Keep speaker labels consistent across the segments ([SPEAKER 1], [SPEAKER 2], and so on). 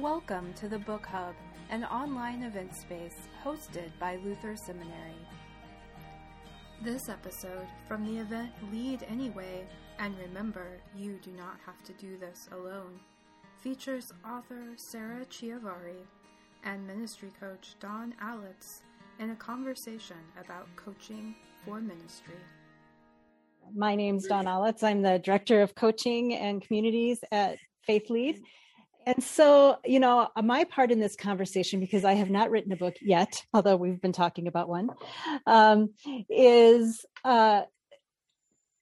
[SPEAKER 1] Welcome to the Book Hub, an online event space hosted by Luther Seminary. This episode from the event Lead Anyway, and remember, you do not have to do this alone, features author Sarah Chiavari and ministry coach Dawn Alitz in a conversation about coaching for ministry.
[SPEAKER 2] My name's Dawn Alitz. I'm the Director of Coaching and Communities at Faith Lead. And so, you know, my part in this conversation, because I have not written a book yet, although we've been talking about one, um, is uh,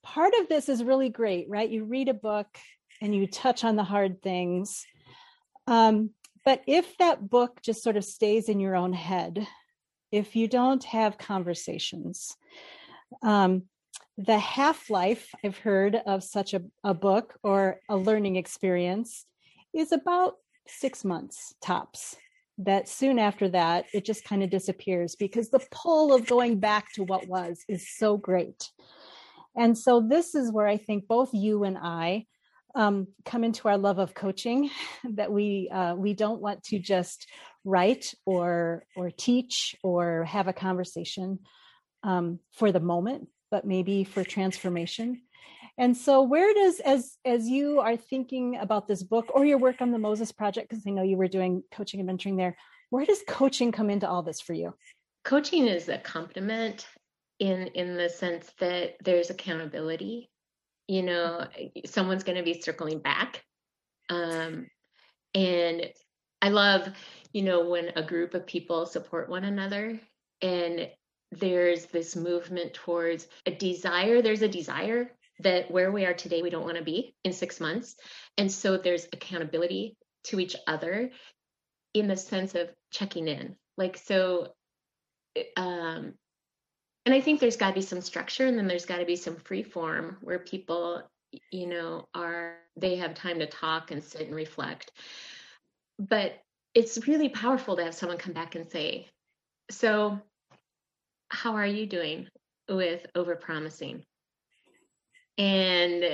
[SPEAKER 2] part of this is really great, right? You read a book and you touch on the hard things. Um, but if that book just sort of stays in your own head, if you don't have conversations, um, the half life I've heard of such a, a book or a learning experience is about six months tops. That soon after that, it just kind of disappears because the pull of going back to what was is so great. And so, this is where I think both you and I um, come into our love of coaching that we uh, we don't want to just write or or teach or have a conversation um, for the moment but maybe for transformation and so where does as as you are thinking about this book or your work on the moses project because i know you were doing coaching and mentoring there where does coaching come into all this for you?
[SPEAKER 3] Coaching is a complement in in the sense that there's accountability. You know someone's going to be circling back. Um, and i love you know when a group of people support one another and there's this movement towards a desire there's a desire that where we are today we don't want to be in six months. And so there's accountability to each other in the sense of checking in. Like so um and i think there's got to be some structure and then there's got to be some free form where people you know are they have time to talk and sit and reflect. But it's really powerful to have someone come back and say so how are you doing with over promising and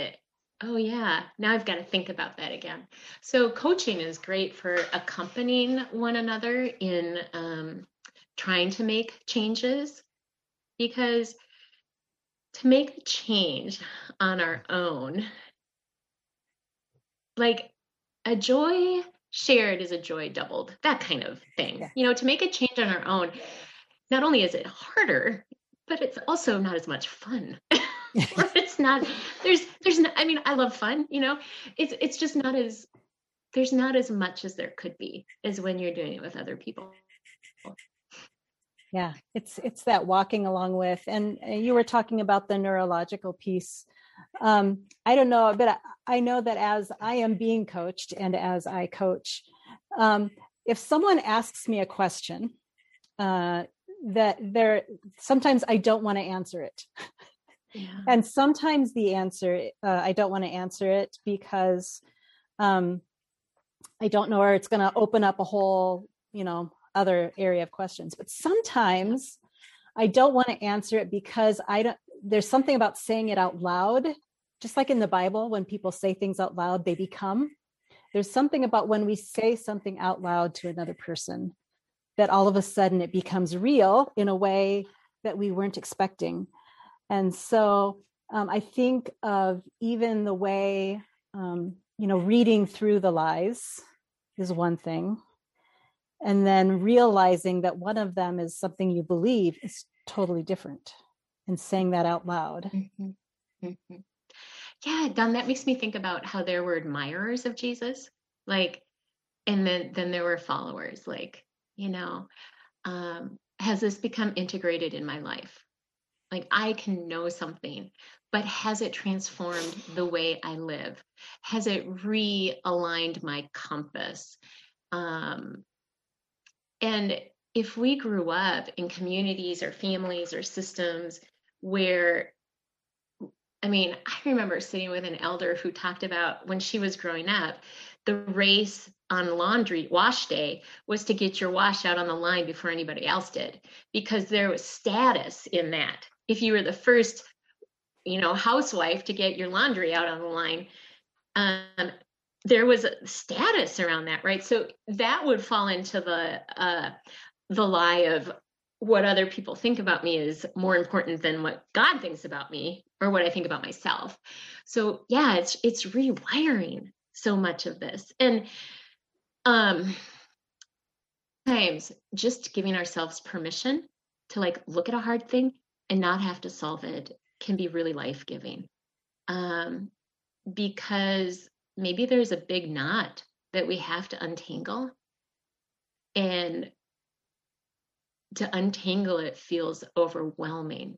[SPEAKER 3] oh yeah now i've got to think about that again. So coaching is great for accompanying one another in um, trying to make changes because to make a change on our own like a joy shared is a joy doubled that kind of thing. Yeah. you know to make a change on our own not only is it harder but it's also not as much fun it's not there's there's no, i mean i love fun you know? It's it's just not as there's not as much as there could be as when you're doing it with other people.
[SPEAKER 2] Yeah it's it's that walking along with and you were talking about the neurological piece. Um i don't know but i know that as i am being coached and as i coach um if someone asks me a question uh that there sometimes i don't want to answer it and sometimes the answer uh, i don't want to answer it because um i don't know where it's going to open up a whole you know other area of questions. But sometimes i don't want to answer it because i don't there's something about saying it out loud just like in the bible when people say things out loud they become. There's something about when we say something out loud to another person that all of a sudden it becomes real in a way that we weren't expecting and so um, i think of even the way um, you know reading through the lies is one thing and then realizing that one of them is something you believe is totally different and saying that out loud mm-hmm.
[SPEAKER 3] Mm-hmm. yeah dawn that makes me think about how there were admirers of jesus like and then then there were followers like you know um, has this become integrated in my life like i can know something but has it transformed the way i live has it realigned my compass um, and if we grew up in communities or families or systems where, I mean, I remember sitting with an elder who talked about when she was growing up, the race on laundry wash day was to get your wash out on the line before anybody else did because there was status in that. If you were the first, you know, housewife to get your laundry out on the line, um, there was a status around that, right? So that would fall into the uh, the lie of what other people think about me is more important than what God thinks about me or what I think about myself. So yeah, it's it's rewiring so much of this. And um times just giving ourselves permission to like look at a hard thing and not have to solve it can be really life-giving. Um because maybe there's a big knot that we have to untangle and to untangle it feels overwhelming.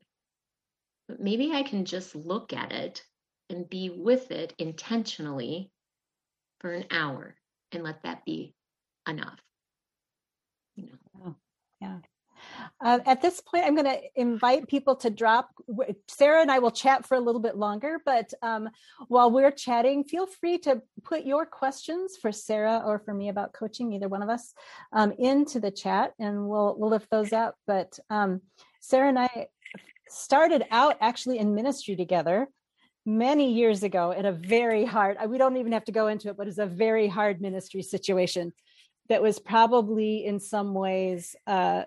[SPEAKER 3] But maybe I can just look at it and be with it intentionally for an hour and let that be enough.
[SPEAKER 2] You know. Oh, yeah. Uh, at this point, I'm going to invite people to drop. Sarah and I will chat for a little bit longer, but um, while we're chatting, feel free to put your questions for Sarah or for me about coaching, either one of us, um, into the chat, and we'll we'll lift those up. But um, Sarah and I started out actually in ministry together many years ago in a very hard. We don't even have to go into it, but it's a very hard ministry situation that was probably in some ways uh,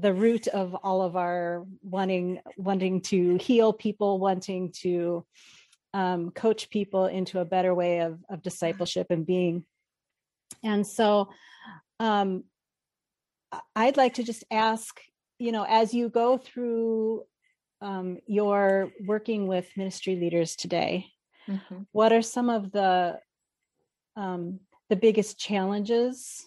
[SPEAKER 2] the root of all of our wanting wanting to heal people wanting to um, coach people into a better way of, of discipleship and being and so um, i'd like to just ask you know as you go through um, your working with ministry leaders today mm-hmm. what are some of the um, the biggest challenges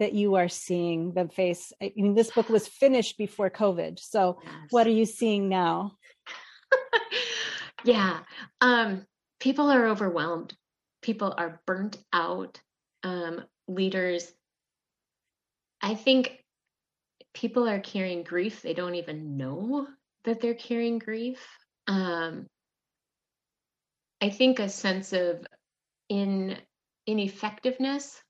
[SPEAKER 2] that you are seeing them face? I mean, this book was finished before COVID. So yes. what are you seeing now?
[SPEAKER 3] yeah. Um, people are overwhelmed. People are burnt out. Um, leaders, I think people are carrying grief. They don't even know that they're carrying grief. Um, I think a sense of in ineffectiveness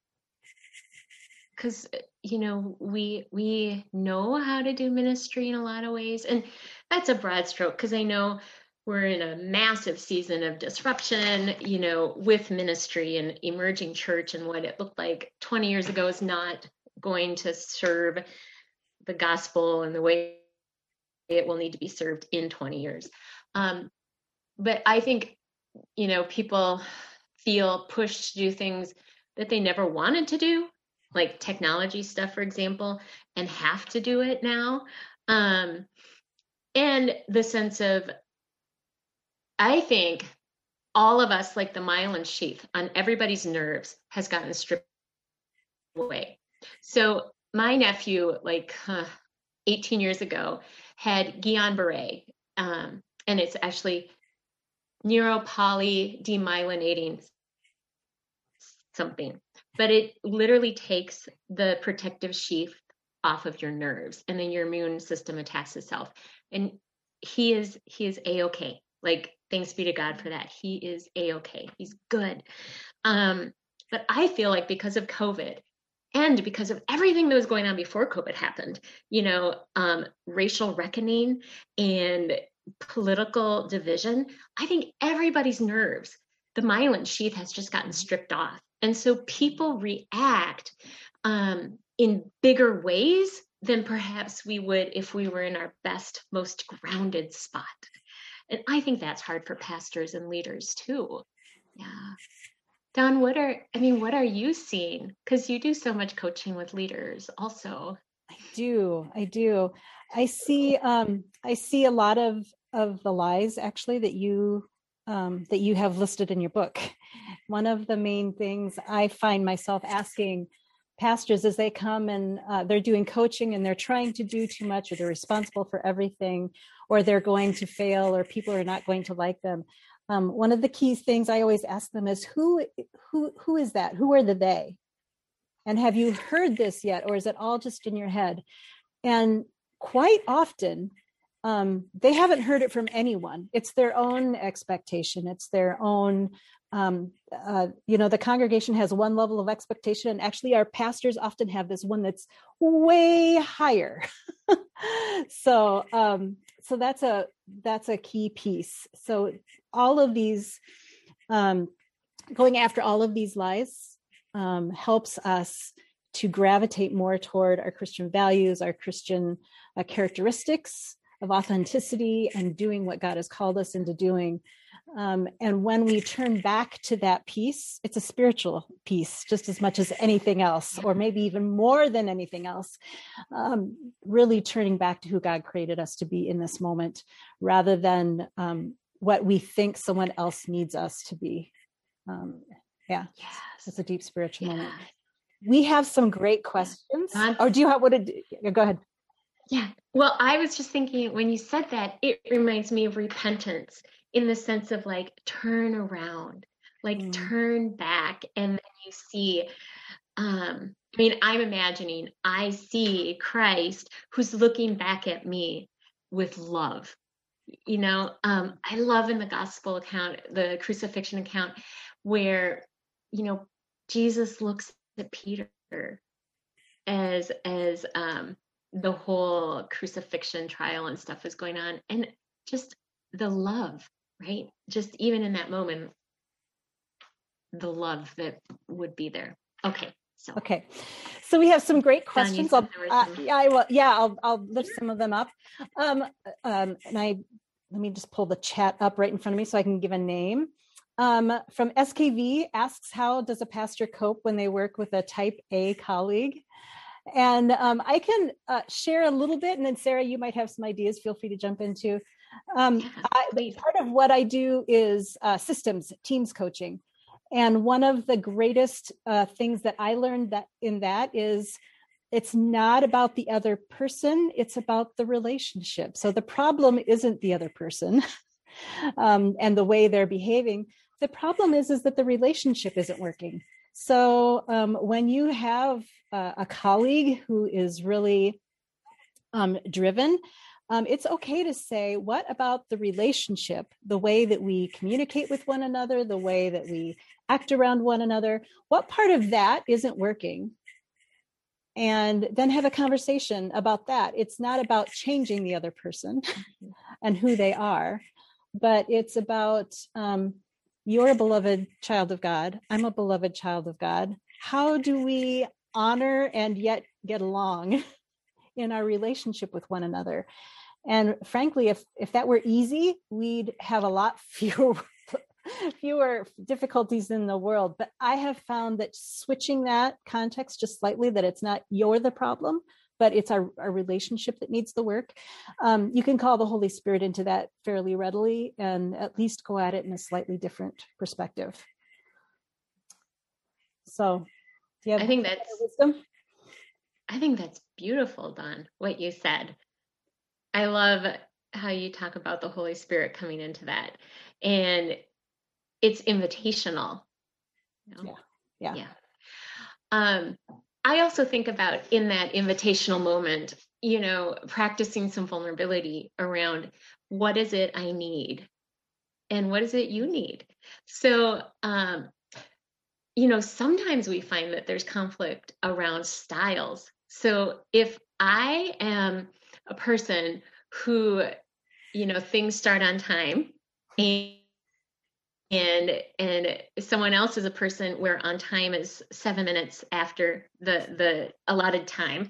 [SPEAKER 3] because you know we we know how to do ministry in a lot of ways and that's a broad stroke because i know we're in a massive season of disruption you know with ministry and emerging church and what it looked like 20 years ago is not going to serve the gospel and the way it will need to be served in 20 years. Um, but i think you know people feel pushed to do things that they never wanted to do like technology stuff, for example, and have to do it now. Um, and the sense of, I think all of us, like the myelin sheath on everybody's nerves, has gotten stripped away. So my nephew, like uh, 18 years ago, had Guillain-Barré, um, and it's actually neuropoly demyelinating something but it literally takes the protective sheath off of your nerves and then your immune system attacks itself. And he is he is a-okay like thanks be to god for that. He is a-okay he's good. Um but i feel like because of covid and because of everything that was going on before covid happened you know um racial reckoning and political division i think everybody's nerves the myelin sheath has just gotten stripped off and so people react um, in bigger ways than perhaps we would if we were in our best, most grounded spot. And I think that's hard for pastors and leaders too. Yeah. Dawn, what are, I mean, what are you seeing? Because you do so much coaching with leaders also.
[SPEAKER 2] I do. I do. I see, um, I see a lot of, of the lies actually that you um, that you have listed in your book. One of the main things I find myself asking pastors as they come and uh, they're doing coaching and they're trying to do too much or they're responsible for everything or they're going to fail or people are not going to like them. Um, one of the key things I always ask them is who who who is that? Who are the they? And have you heard this yet, or is it all just in your head? And quite often, um, they haven't heard it from anyone. It's their own expectation. It's their own, um, uh, you know, the congregation has one level of expectation, and actually, our pastors often have this one that's way higher. so, um, so that's a that's a key piece. So, all of these um, going after all of these lies um, helps us to gravitate more toward our Christian values, our Christian uh, characteristics of authenticity and doing what God has called us into doing. Um, and when we turn back to that peace, it's a spiritual peace just as much as anything else, or maybe even more than anything else. Um, really turning back to who God created us to be in this moment rather than um, what we think someone else needs us to be. Um, yeah, yes. it's a deep spiritual yeah. moment. We have some great questions. or do you have what? Did, go ahead.
[SPEAKER 3] Yeah. Well, I was just thinking when you said that, it reminds me of repentance in the sense of like turn around, like mm. turn back, and then you see. Um, I mean, I'm imagining I see Christ who's looking back at me with love. You know, um, I love in the gospel account, the crucifixion account, where you know Jesus looks at Peter as as um, the whole crucifixion trial and stuff is going on and just the love right? Just even in that moment the love that would be there. Okay so.
[SPEAKER 2] Okay so we have some great questions. I'll, uh, yeah i will yeah i'll i'll lift some of them up. Um um and i let me just pull the chat up right in front of me so i can give a name. Um, from skv asks how does a pastor cope when they work with a type a colleague? And um, I can uh, share a little bit, and then Sarah, you might have some ideas. Feel free to jump into. Um, I, part of what I do is uh, systems, teams coaching, and one of the greatest uh, things that I learned that in that is it's not about the other person; it's about the relationship. So the problem isn't the other person um, and the way they're behaving. The problem is is that the relationship isn't working. So um, when you have uh, a colleague who is really um, driven, um, it's okay to say, what about the relationship, the way that we communicate with one another, the way that we act around one another? What part of that isn't working? And then have a conversation about that. It's not about changing the other person and who they are, but it's about um, you're a beloved child of God. I'm a beloved child of God. How do we honor and yet get along in our relationship with one another? And frankly, if if that were easy, we'd have a lot fewer fewer difficulties in the world. But I have found that switching that context just slightly, that it's not you're the problem, but it's our, our relationship that needs the work. Um, you can call the Holy Spirit into that fairly readily and at least go at it in a slightly different perspective. So,
[SPEAKER 3] yeah, I think that's wisdom. I think that's beautiful, Dawn, what you said. I love how you talk about the Holy Spirit coming into that. And it's invitational.
[SPEAKER 2] You know? Yeah. Yeah.
[SPEAKER 3] Yeah. Um, I also think about in that invitational moment, you know, practicing some vulnerability around what is it I need and what is it you need. So, um, you know, sometimes we find that there's conflict around styles. So if I am a person who, you know, things start on time and and and someone else is a person where on time is seven minutes after the the allotted time.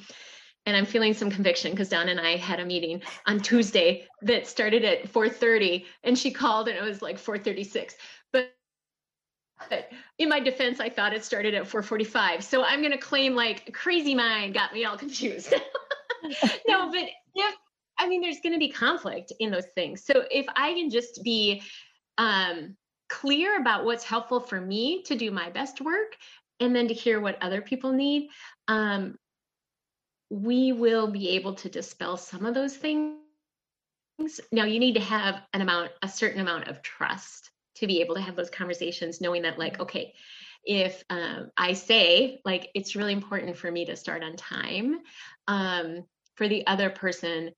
[SPEAKER 3] And i'm feeling some conviction because dawn and i had a meeting on tuesday that started at 4.30 and she called and it was like 4.36 but but in my defense i thought it started at 4.45 so i'm going to claim like crazy mind got me all confused no but if i mean there's going to be conflict in those things so if i can just be um clear about what's helpful for me to do my best work and then to hear what other people need, um, we will be able to dispel some of those things. Now, you need to have an amount, a certain amount of trust to be able to have those conversations, knowing that, like, okay, if um, I say, like, it's really important for me to start on time, um, for the other person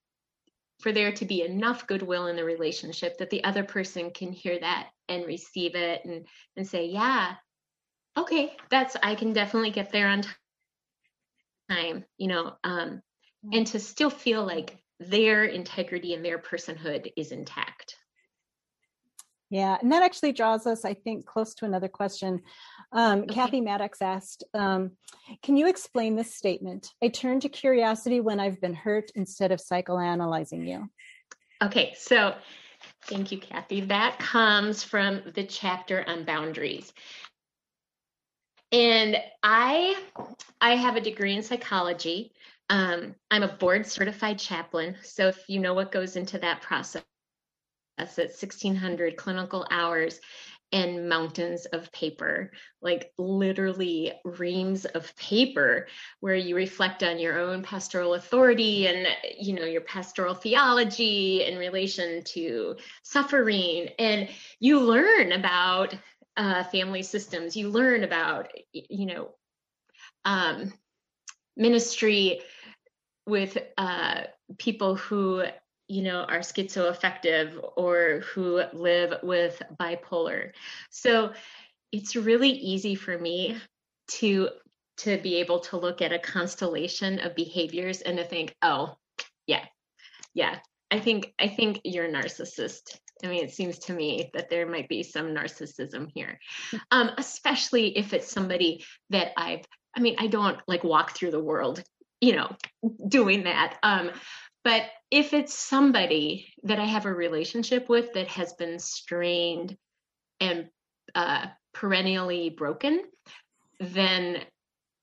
[SPEAKER 3] for there to be enough goodwill in the relationship that the other person can hear that and receive it and and say yeah okay that's i can definitely get there on time you know um and to still feel like their integrity and their personhood is intact
[SPEAKER 2] Yeah, and that actually draws us, I think, close to another question. Um, okay. Kathy Maddox asked, um, "Can you explain this statement? I turn to curiosity when I've been hurt instead of psychoanalyzing you."
[SPEAKER 3] Okay, so thank you, Kathy. That comes from the chapter on boundaries. And I, I have a degree in psychology. Um, I'm a board certified chaplain. So if you know what goes into that process, that's at 1600 clinical hours and mountains of paper, like literally reams of paper where you reflect on your own pastoral authority and you know your pastoral theology in relation to suffering. And you learn about uh, family systems. You learn about you know um, ministry with uh, people who you know are schizoaffective or who live with bipolar. So it's really easy for me to to be able to look at a constellation of behaviors and to think oh yeah yeah. I think i think you're a narcissist. I mean it seems to me that there might be some narcissism here um, especially if it's somebody that i've i mean i don't like walk through the world you know doing that um, but if it's somebody that I have a relationship with that has been strained and uh, perennially broken, then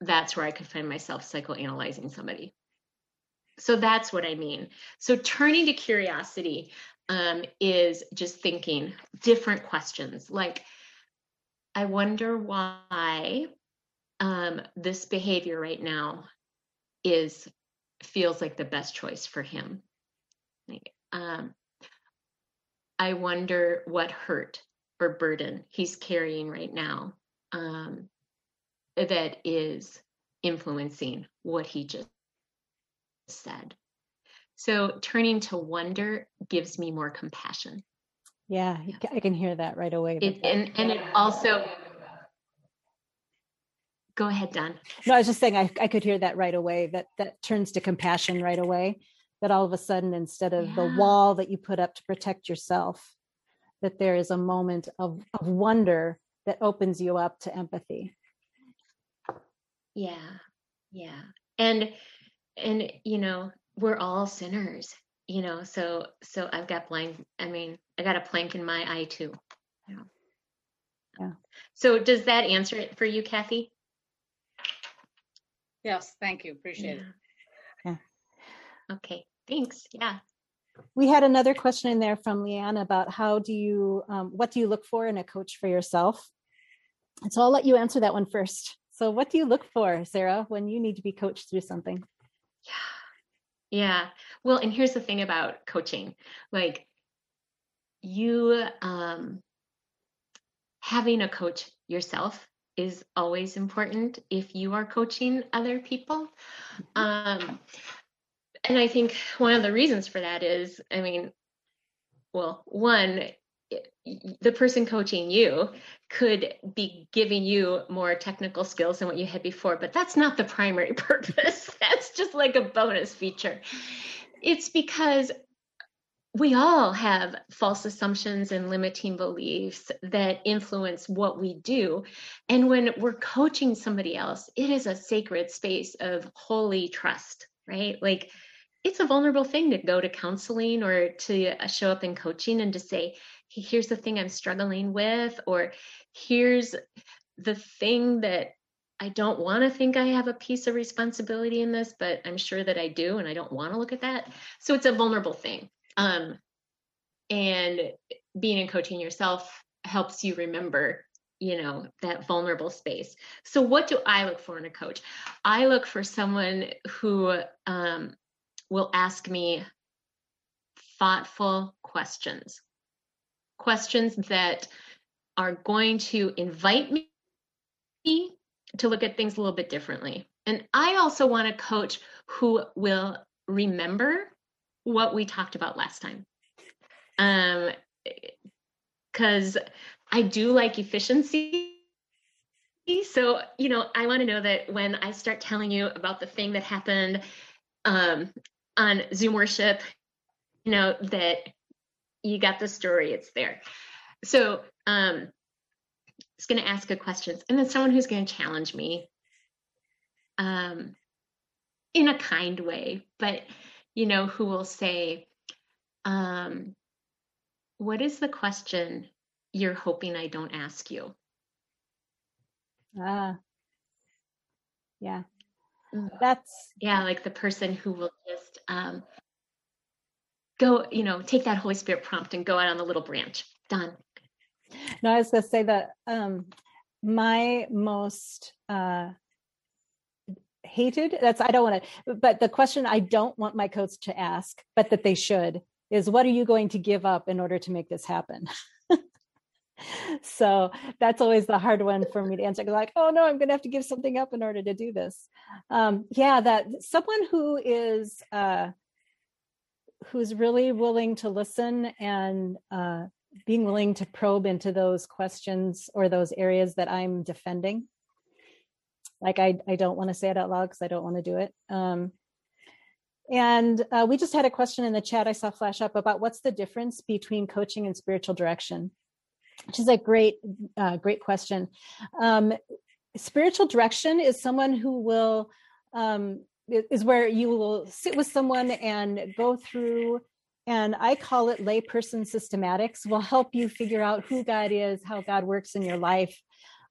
[SPEAKER 3] that's where I could find myself psychoanalyzing somebody. So that's what I mean. So turning to curiosity um, is just thinking different questions like, I wonder why um, this behavior right now is feels like the best choice for him. Like, um, I wonder what hurt or burden he's carrying right now um, that is influencing what he just said. So turning to wonder gives me more compassion.
[SPEAKER 2] Yeah, I can hear that right away.
[SPEAKER 3] It, and and it also go ahead dawn.
[SPEAKER 2] No i was just saying I, I could hear that right away that that turns to compassion right away that all of a sudden instead of yeah. the wall that you put up to protect yourself that there is a moment of, of wonder that opens you up to empathy.
[SPEAKER 3] Yeah yeah. And and you know we're all sinners you know so so i've got blank i mean i got a plank in my eye too. Yeah yeah. So does that answer it for you kathy
[SPEAKER 4] Yes, thank you. Appreciate it.
[SPEAKER 2] Yeah.
[SPEAKER 3] Okay, thanks. Yeah.
[SPEAKER 2] We had another question in there from Leanne about how do you, um, what do you look for in a coach for yourself? And so I'll let you answer that one first. So, what do you look for, Sarah, when you need to be coached through something?
[SPEAKER 3] Yeah. Yeah. Well, and here's the thing about coaching like, you um, having a coach yourself is always important if you are coaching other people. Um, and I think one of the reasons for that is, I mean, well, one, the person coaching you could be giving you more technical skills than what you had before, but that's not the primary purpose. that's just like a bonus feature. It's because we all have false assumptions and limiting beliefs that influence what we do. And when we're coaching somebody else, it is a sacred space of holy trust, right? Like it's a vulnerable thing to go to counseling or to uh, show up in coaching and to say, hey, here's the thing I'm struggling with, or here's the thing that I don't want to think I have a piece of responsibility in this, but I'm sure that I do, and I don't want to look at that. So it's a vulnerable thing. Um, and being in coaching yourself helps you remember you know that vulnerable space. So what do i look for in a coach? I look for someone who um, will ask me thoughtful questions. Questions that are going to invite me to look at things a little bit differently. And i also want a coach who will remember what we talked about last time. Um, because I do like efficiency. So, you know, I want to know that when I start telling you about the thing that happened um, on Zoom worship, you know, that you got the story, it's there. so um, is going to ask good questions, and then someone who's going to challenge me, um, in a kind way, but you know, who will say, um, "What is the question you're hoping I don't ask you?"
[SPEAKER 2] Ah, yeah, mm. that's
[SPEAKER 3] yeah, like the person who will just um, go, you know, take that Holy Spirit prompt and go out on the little branch. Done.
[SPEAKER 2] No, I was going to say that um, my most uh, hated, that's, I don't want to, but the question I don't want my coach to ask, but that they should, is what are you going to give up in order to make this happen? so that's always the hard one for me to answer. Like, oh no, I'm going to have to give something up in order to do this. Um, yeah, that someone who is uh, who's really willing to listen and uh, being willing to probe into those questions or those areas that I'm defending. Like I, I don't want to say it out loud because I don't want to do it. Um, and uh, we just had a question in the chat I saw flash up about what's the difference between coaching and spiritual direction, which is a great, uh, great question. Um, spiritual direction is someone who will um, is where you will sit with someone and go through and i call it layperson systematics will help you figure out who god is how god works in your life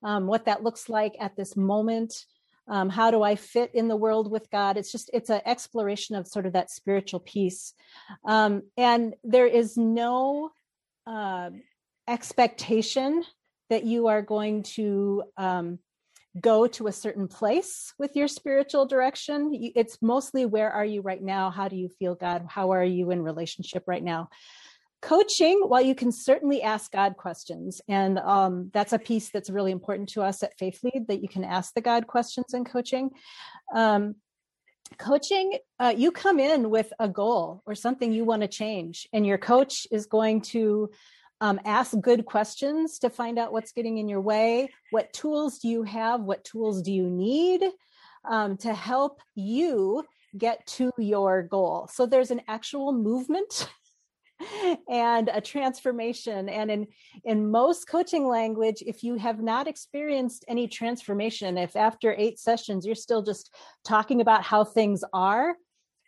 [SPEAKER 2] um, what that looks like at this moment um, how do i fit in the world with god it's just it's an exploration of sort of that spiritual piece um, and there is no uh, expectation that you are going to um, go to a certain place with your spiritual direction. It's mostly where are you right now? How do you feel, God? How are you in relationship right now? Coaching, while you can certainly ask God questions, and um, that's a piece that's really important to us at Faith Lead that you can ask the God questions in coaching. Um, coaching, uh, you come in with a goal or something you want to change, and your coach is going to um, ask good questions to find out what's getting in your way. What tools do you have? What tools do you need um, to help you get to your goal? So there's an actual movement and a transformation. And in in most coaching language if you have not experienced any transformation if after 8 sessions you're still just talking about how things are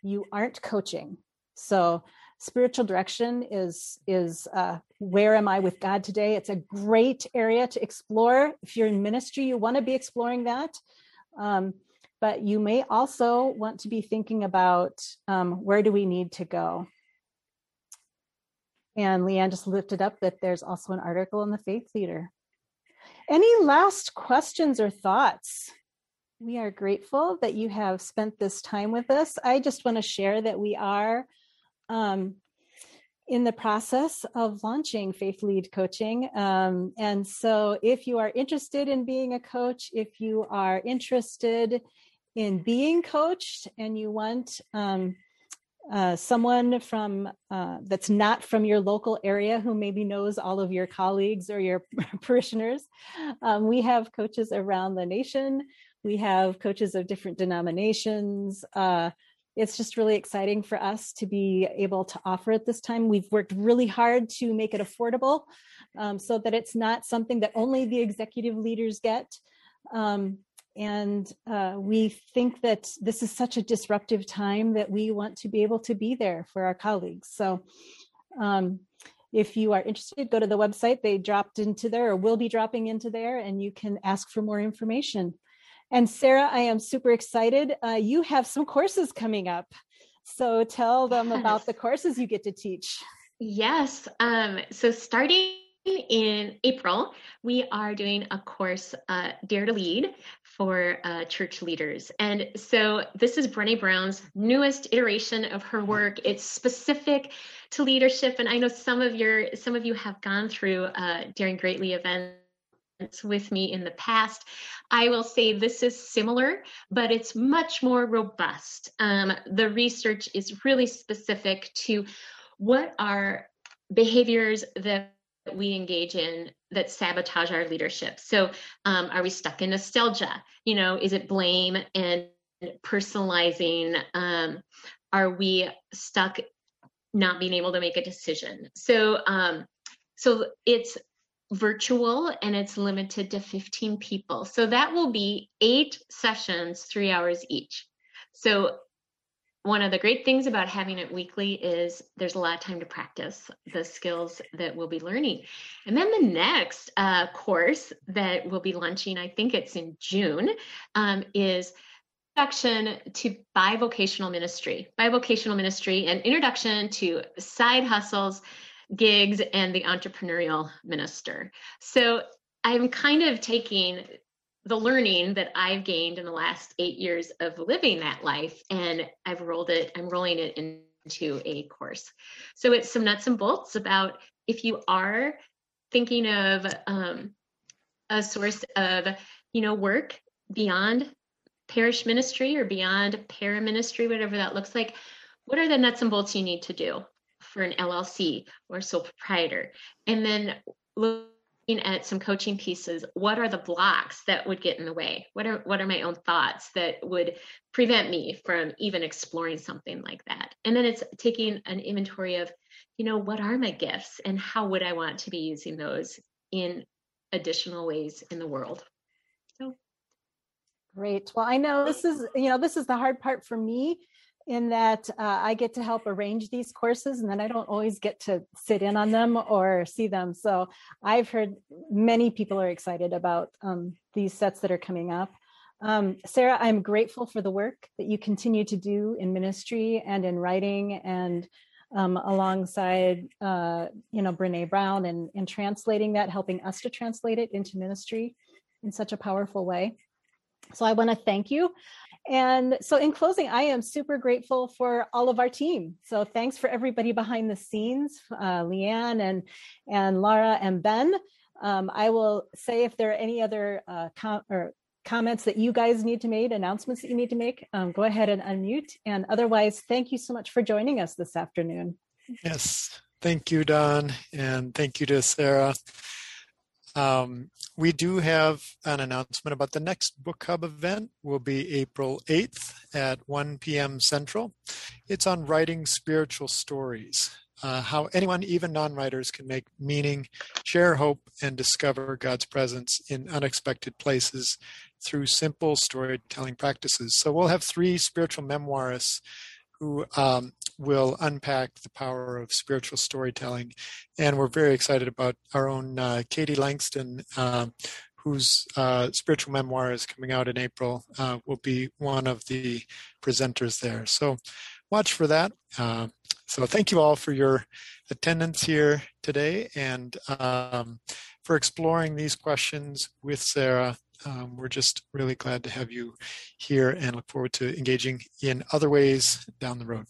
[SPEAKER 2] you aren't coaching. So spiritual direction is is uh, where am i with god today? It's a great area to explore. If you're in ministry you want to be exploring that. Um, but you may also want to be thinking about um, where do we need to go and leanne just lifted up that there's also an article in the faith leader any last questions or thoughts? We are grateful that you have spent this time with us. I just want to share that we are um, in the process of launching Faith Lead Coaching. Um, and so, if you are interested in being a coach, if you are interested in being coached and you want um, uh, someone from uh, that's not from your local area who maybe knows all of your colleagues or your parishioners, um, we have coaches around the nation. We have coaches of different denominations. Uh, it's just really exciting for us to be able to offer it this time. We've worked really hard to make it affordable um, so that it's not something that only the executive leaders get. Um, and uh, we think that this is such a disruptive time that we want to be able to be there for our colleagues. So um, if you are interested, go to the website. They dropped into there or will be dropping into there, and you can ask for more information. And Sarah, I am super excited. Uh, you have some courses coming up. So tell them yes. about the courses you get to teach.
[SPEAKER 3] Yes. Um, so starting in April, we are doing a course, uh, Dare to Lead, for uh, church leaders. And so this is Brene Brown's newest iteration of her work. It's specific to leadership, and I know some of your some of you have gone through uh, Daring Greatly events with me in the past. I will say this is similar, but it's much more robust. Um, the research is really specific to what are behaviors that we engage in that sabotage our leadership. So, um, are we stuck in nostalgia? You know, is it blame and personalizing? Um, are we stuck not being able to make a decision? So, um, so it's virtual and it's limited to 15 people. So that will be eight sessions, three hours each. So one of the great things about having it weekly is there's a lot of time to practice the skills that we'll be learning. And then the next uh, course that we'll be launching, I think it's in June, um, is introduction to bivocational ministry, bivocational ministry, and introduction to side hustles, gigs, and the entrepreneurial minister. So I'm kind of taking the learning that I've gained in the last eight years of living that life, and I've rolled it, I'm rolling it into a course. So it's some nuts and bolts about if you are thinking of um, a source of, you know, work beyond parish ministry or beyond para ministry, whatever that looks like, what are the nuts and bolts you need to do for an LLC or sole proprietor? And then look at some coaching pieces what are the blocks that would get in the way? What are what are my own thoughts that would prevent me from even exploring something like that? And then it's taking an inventory of you know what are my gifts and how would i want to be using those in additional ways in the world? So.
[SPEAKER 2] Great. Well i know this is you know this is the hard part for me in that uh, I get to help arrange these courses and then I don't always get to sit in on them or see them. So I've heard many people are excited about um, these sets that are coming up. Um, Sarah, I'm grateful for the work that you continue to do in ministry and in writing and um, alongside, uh, you know, Brene Brown and, and translating that, helping us to translate it into ministry in such a powerful way. So I want to thank you. And so, in closing, I am super grateful for all of our team. So, thanks for everybody behind the scenes, uh, Leanne and and Laura and Ben. Um, I will say if there are any other uh, com- or comments that you guys need to make, announcements that you need to make, um, go ahead and unmute. And otherwise, thank you so much for joining us this afternoon.
[SPEAKER 4] Yes, thank you, Dawn, and thank you to Sarah. Um, we do have an announcement about the next book hub event will be april 8th at 1 p.m central. It's on writing spiritual stories uh, how anyone even non-writers can make meaning share hope and discover god's presence in unexpected places through simple storytelling practices. So we'll have three spiritual memoirists who um, will unpack the power of spiritual storytelling. And we're very excited about our own uh, Katie Langston, uh, whose uh, spiritual memoir is coming out in April, uh, will be one of the presenters there. So watch for that. Uh, so thank you all for your attendance here today and um, for exploring these questions with Sarah. Um, we're just really glad to have you here and look forward to engaging in other ways down the road.